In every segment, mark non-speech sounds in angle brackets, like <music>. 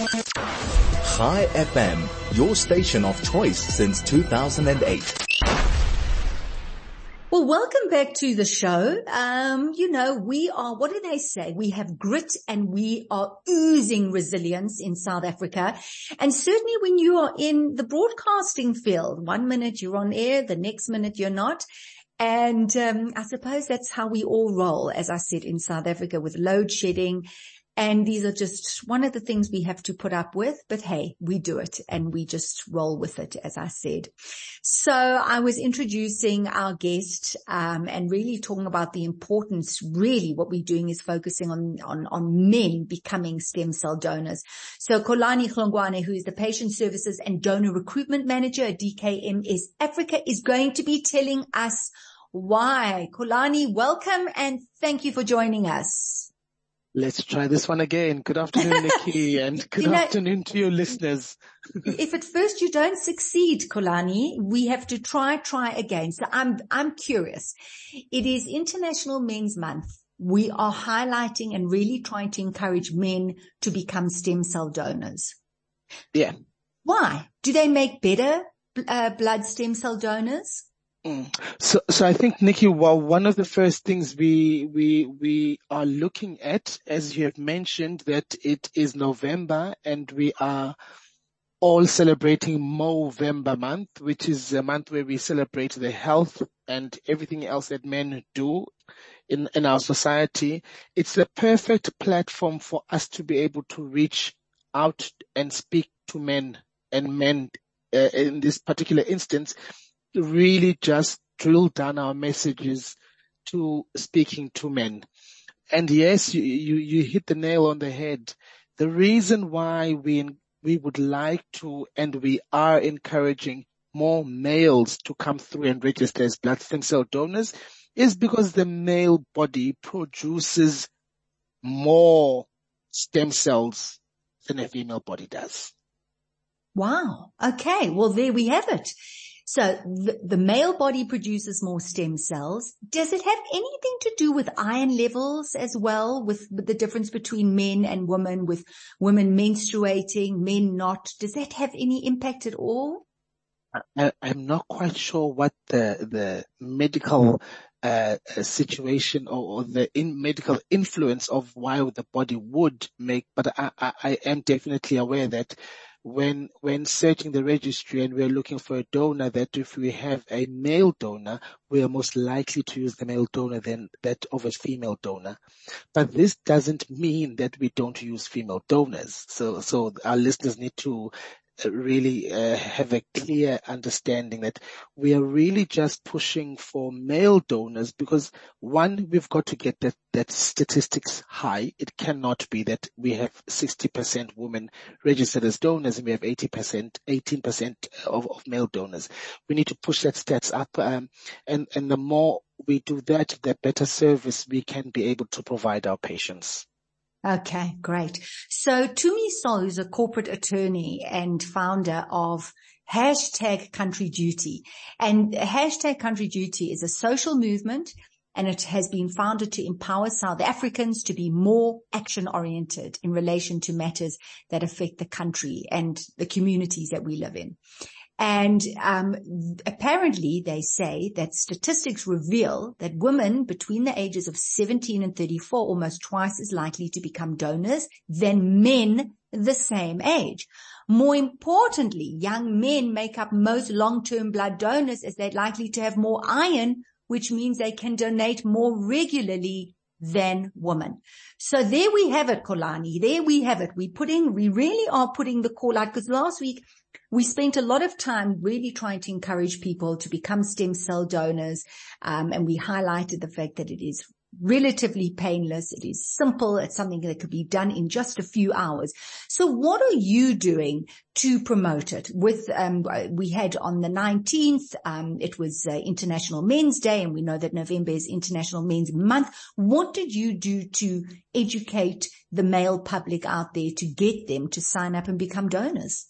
Chai FM, your station of choice since 2008. Well, welcome back to the show. Um, you know, we are, what do they say? We have grit and we are oozing resilience in South Africa. And certainly when you are in the broadcasting field, one minute you're on air, the next minute you're not. And um, I suppose that's how we all roll, as I said, in South Africa with load shedding and these are just one of the things we have to put up with, but hey, we do it and we just roll with it, as I said. So I was introducing our guest, um, and really talking about the importance, really what we're doing is focusing on, on, on men becoming stem cell donors. So Xolani Hlongwane, who is the patient services and donor recruitment manager at DKMS Africa is going to be telling us why. Xolani, welcome and thank you for joining us. Let's try this one again. Good afternoon, <laughs> Nikki, and good you know, afternoon to your listeners. <laughs> if at first you don't succeed, Xolani, we have to try, try again. So I'm, I'm curious. It is International Men's Month. We are highlighting and really trying to encourage men to become stem cell donors. Yeah. Why? Do they make better uh, blood stem cell donors? Mm. So, so I think, Nikki, well, one of the first things we, we, we are looking at, as you have mentioned, that it is November and we are all celebrating Movember month, which is a month where we celebrate the health and everything else that men do in, in our society. It's the perfect platform for us to be able to reach out and speak to men and men uh, in this particular instance really just drill down our messages to speaking to men. And yes, you, you, you hit the nail on the head. The reason why we, we would like to and we are encouraging more males to come through and register as blood stem cell donors is because the male body produces more stem cells than a female body does. Wow. Okay. Well, there we have it. So the, the, male body produces more stem cells. Does it have anything to do with iron levels as well with, with the difference between men and women with women menstruating, men not? Does that have any impact at all? I, am not quite sure what the, the medical uh, uh, situation or, or, the in medical influence of why the body would make, but I, I, I am definitely aware that when when searching the registry and we're looking for a donor that if we have a male donor, we are most likely to use the male donor than that of a female donor. But this doesn't mean that we don't use female donors. So so our listeners need to really uh, have a clear understanding that we are really just pushing for male donors because one, we've got to get that, that statistics high. It cannot be that we have 60% women registered as donors and we have 80%, 18% of, of male donors. We need to push that stats up. Um, and, and the more we do that, the better service we can be able to provide our patients. Okay, great. So Tumi Sole, who's a corporate attorney and founder of hashtag country duty and hashtag country duty is a social movement and it has been founded to empower South Africans to be more action oriented in relation to matters that affect the country and the communities that we live in. And um, apparently they say that statistics reveal that women between the ages of 17 and 34 are almost twice as likely to become donors than men the same age. More importantly, young men make up most long-term blood donors as they're likely to have more iron, which means they can donate more regularly than woman. So there we have it, Xolani. There we have it. We putting, we really are putting the call out because last week we spent a lot of time really trying to encourage people to become stem cell donors. Um, and we highlighted the fact that it is relatively painless. It is simple. It's something that could be done in just a few hours. So what are you doing to promote it with, um, we had on the 19th, um, it was uh, International Men's Day and we know that November is International Men's Month. What did you do to educate the male public out there to get them to sign up and become donors?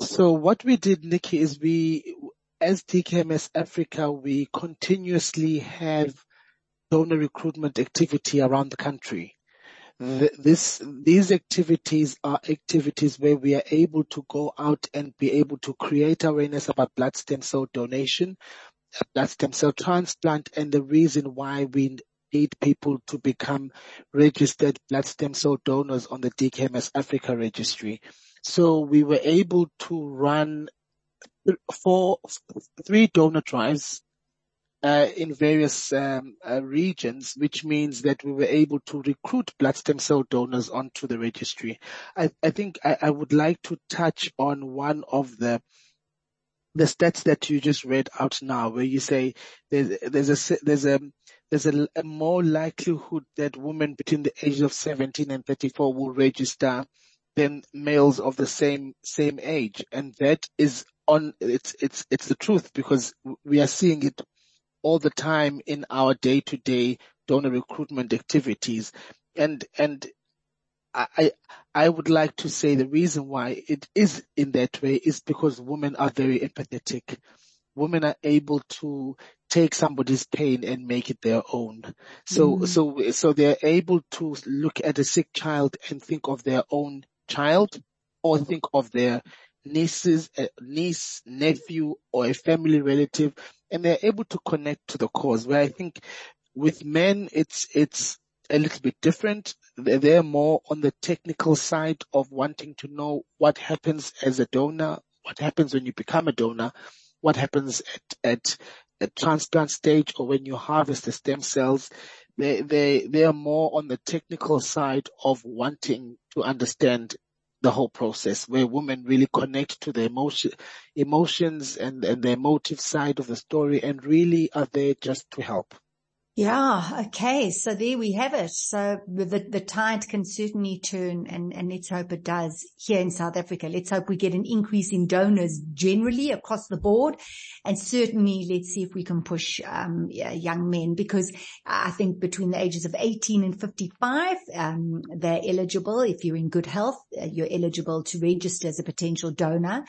So what we did, Nikki, is we, as DKMS Africa, we continuously have donor recruitment activity around the country. this, these activities are activities where we are able to go out and be able to create awareness about blood stem cell donation, blood stem cell transplant, and the reason why we need people to become registered blood stem cell donors on the DKMS Africa registry. So we were able to run four, three donor drives uh, in various um, uh, regions, which means that we were able to recruit blood stem cell donors onto the registry. I, I think I, I, would like to touch on one of the the stats that you just read out now, where you say there's, there's a there's a there's a, a more likelihood that women between the ages of 17 and 34 will register than males of the same same age, and that is on it's it's it's the truth because we are seeing it all the time in our day to day donor recruitment activities. And, and I, I would like to say the reason why it is in that way is because women are very empathetic. Women are able to take somebody's pain and make it their own. So, mm. so, so they're able to look at a sick child and think of their own child or think of their nieces, a niece, nephew, or a family relative, and they're able to connect to the cause. Where I think with men, it's it's a little bit different. They're more on the technical side of wanting to know what happens as a donor, what happens when you become a donor, what happens at, at a transplant stage or when you harvest the stem cells. They, they, they are more on the technical side of wanting to understand the whole process where women really connect to the emotion, emotions and, and the emotive side of the story and really are there just to help. Yeah. Okay. So there we have it. So the, the tide can certainly turn and, and let's hope it does here in South Africa. Let's hope we get an increase in donors generally across the board. And certainly let's see if we can push, um, young men because I think between the ages of 18 and 55, um, they're eligible. If you're in good health, uh, you're eligible to register as a potential donor.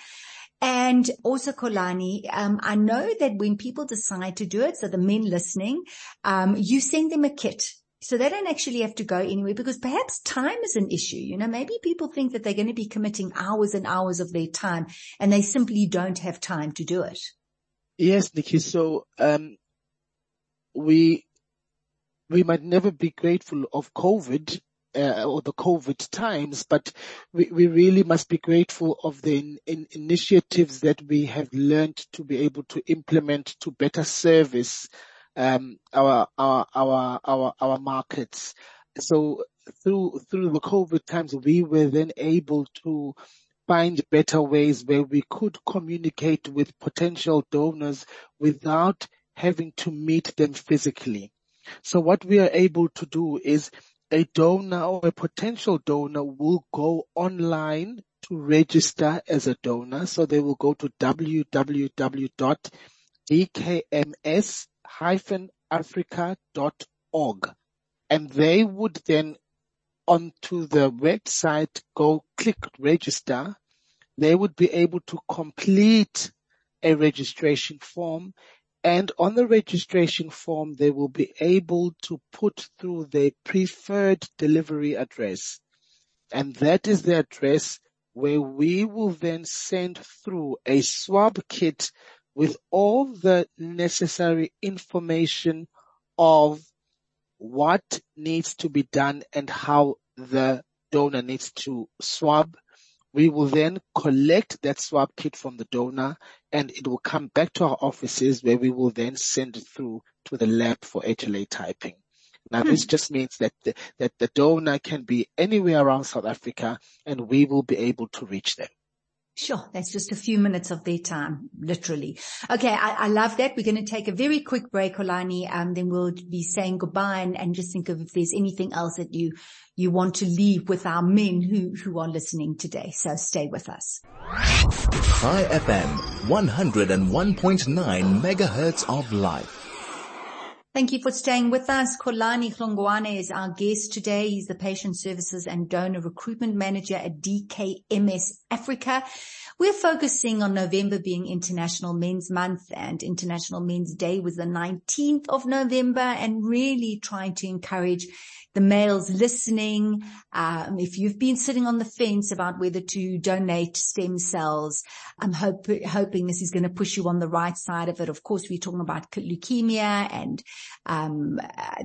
And also Xolani, um, I know that when people decide to do it, so the men listening, um, you send them a kit. So they don't actually have to go anywhere because perhaps time is an issue. You know, maybe people think that they're going to be committing hours and hours of their time and they simply don't have time to do it. Yes, Nikki. So, um, we, we might never be grateful of COVID uh, or the COVID times, but we, we really must be grateful of the in, in initiatives that we have learned to be able to implement to better service um, our, our our our our markets. So through through the COVID times, we were then able to find better ways where we could communicate with potential donors without having to meet them physically. So what we are able to do is a donor or a potential donor will go online to register as a donor. So they will go to www.dkms-africa.org and they would then onto the website go click register. They would be able to complete a registration form and on the registration form, they will be able to put through their preferred delivery address. And that is the address where we will then send through a swab kit with all the necessary information of what needs to be done and how the donor needs to swab we will then collect that swab kit from the donor and it will come back to our offices where we will then send it through to the lab for HLA typing. Now hmm. this just means that the, that the donor can be anywhere around South Africa and we will be able to reach them. Sure. That's just a few minutes of their time, literally. Okay. I, I love that. We're going to take a very quick break, Xolani. and then we'll be saying goodbye and, and, just think of if there's anything else that you, you want to leave with our men who, who are listening today. So stay with us. Chai FM, 101.9 megahertz of life. Thank you for staying with us. Xolani Hlongwane is our guest today. He's the Patient Services and Donor Recruitment Manager at DKMS Africa. We're focusing on November being International Men's Month and International Men's Day was the 19th of November and really trying to encourage the males listening. Um, if you've been sitting on the fence about whether to donate stem cells, I'm hope, hoping this is going to push you on the right side of it. Of course, we're talking about leukemia and um,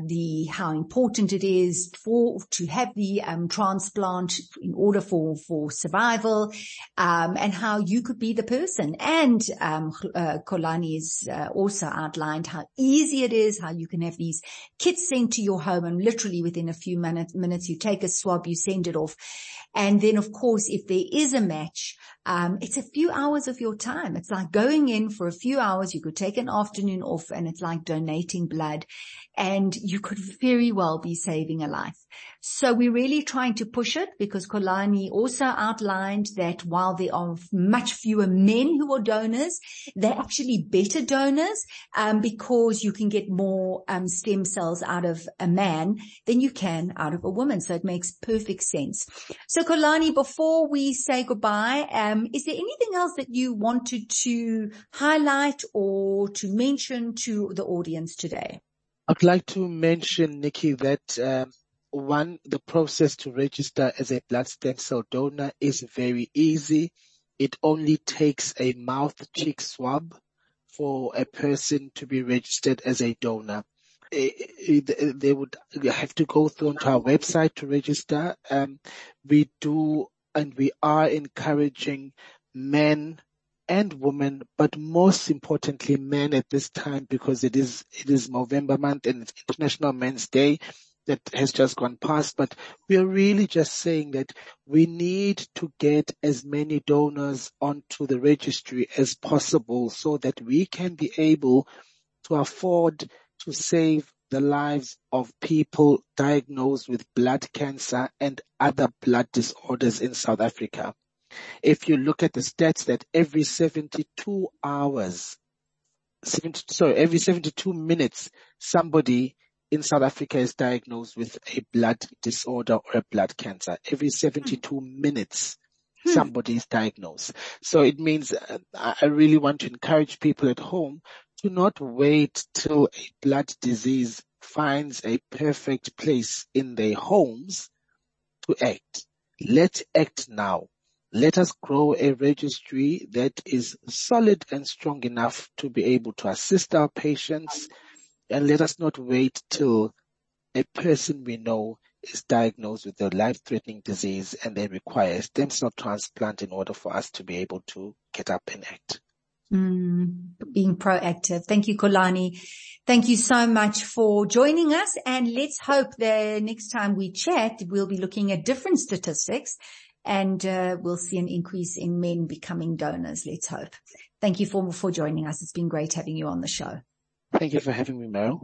the how important it is for to have the um, transplant in order for for survival, um, and how you could be the person. And um, uh, uh, also outlined how easy it is, how you can have these kits sent to your home, and literally within a few minutes, minutes you take a swab, you send it off, and then of course, if there is a match, um, it's a few hours of your time. It's like going in for a few hours. You could take an afternoon off and it's like donating blood and you could very well be saving a life. So we're really trying to push it because Xolani also outlined that while there are much fewer men who are donors, they're actually better donors um, because you can get more um, stem cells out of a man than you can out of a woman. So it makes perfect sense. So Xolani, before we say goodbye, um, is there anything else that you wanted to highlight or to mention to the audience today? I'd like to mention, Nikki, that um, one, the process to register as a blood stem cell donor is very easy. It only takes a mouth cheek swab for a person to be registered as a donor. They would have to go through onto our website to register. Um, we do and we are encouraging men and women, but most importantly men at this time because it is, it is November month and it's International Men's Day that has just gone past, but we are really just saying that we need to get as many donors onto the registry as possible so that we can be able to afford to save the lives of people diagnosed with blood cancer and other blood disorders in South Africa. If you look at the stats that every 72 hours, 70, sorry, every 72 minutes, somebody in South Africa is diagnosed with a blood disorder or a blood cancer. Every 72 minutes, hmm. somebody is diagnosed. So it means uh, I really want to encourage people at home to not wait till a blood disease finds a perfect place in their homes to act. Let's act now. Let us grow a registry that is solid and strong enough to be able to assist our patients and let us not wait till a person we know is diagnosed with a life-threatening disease and they require stem cell transplant in order for us to be able to get up and act. Mm, being proactive. Thank you, Xolani. Thank you so much for joining us. And let's hope the next time we chat, we'll be looking at different statistics and uh, we'll see an increase in men becoming donors. Let's hope. Thank you for, for joining us. It's been great having you on the show. Thank you for having me, Meryl.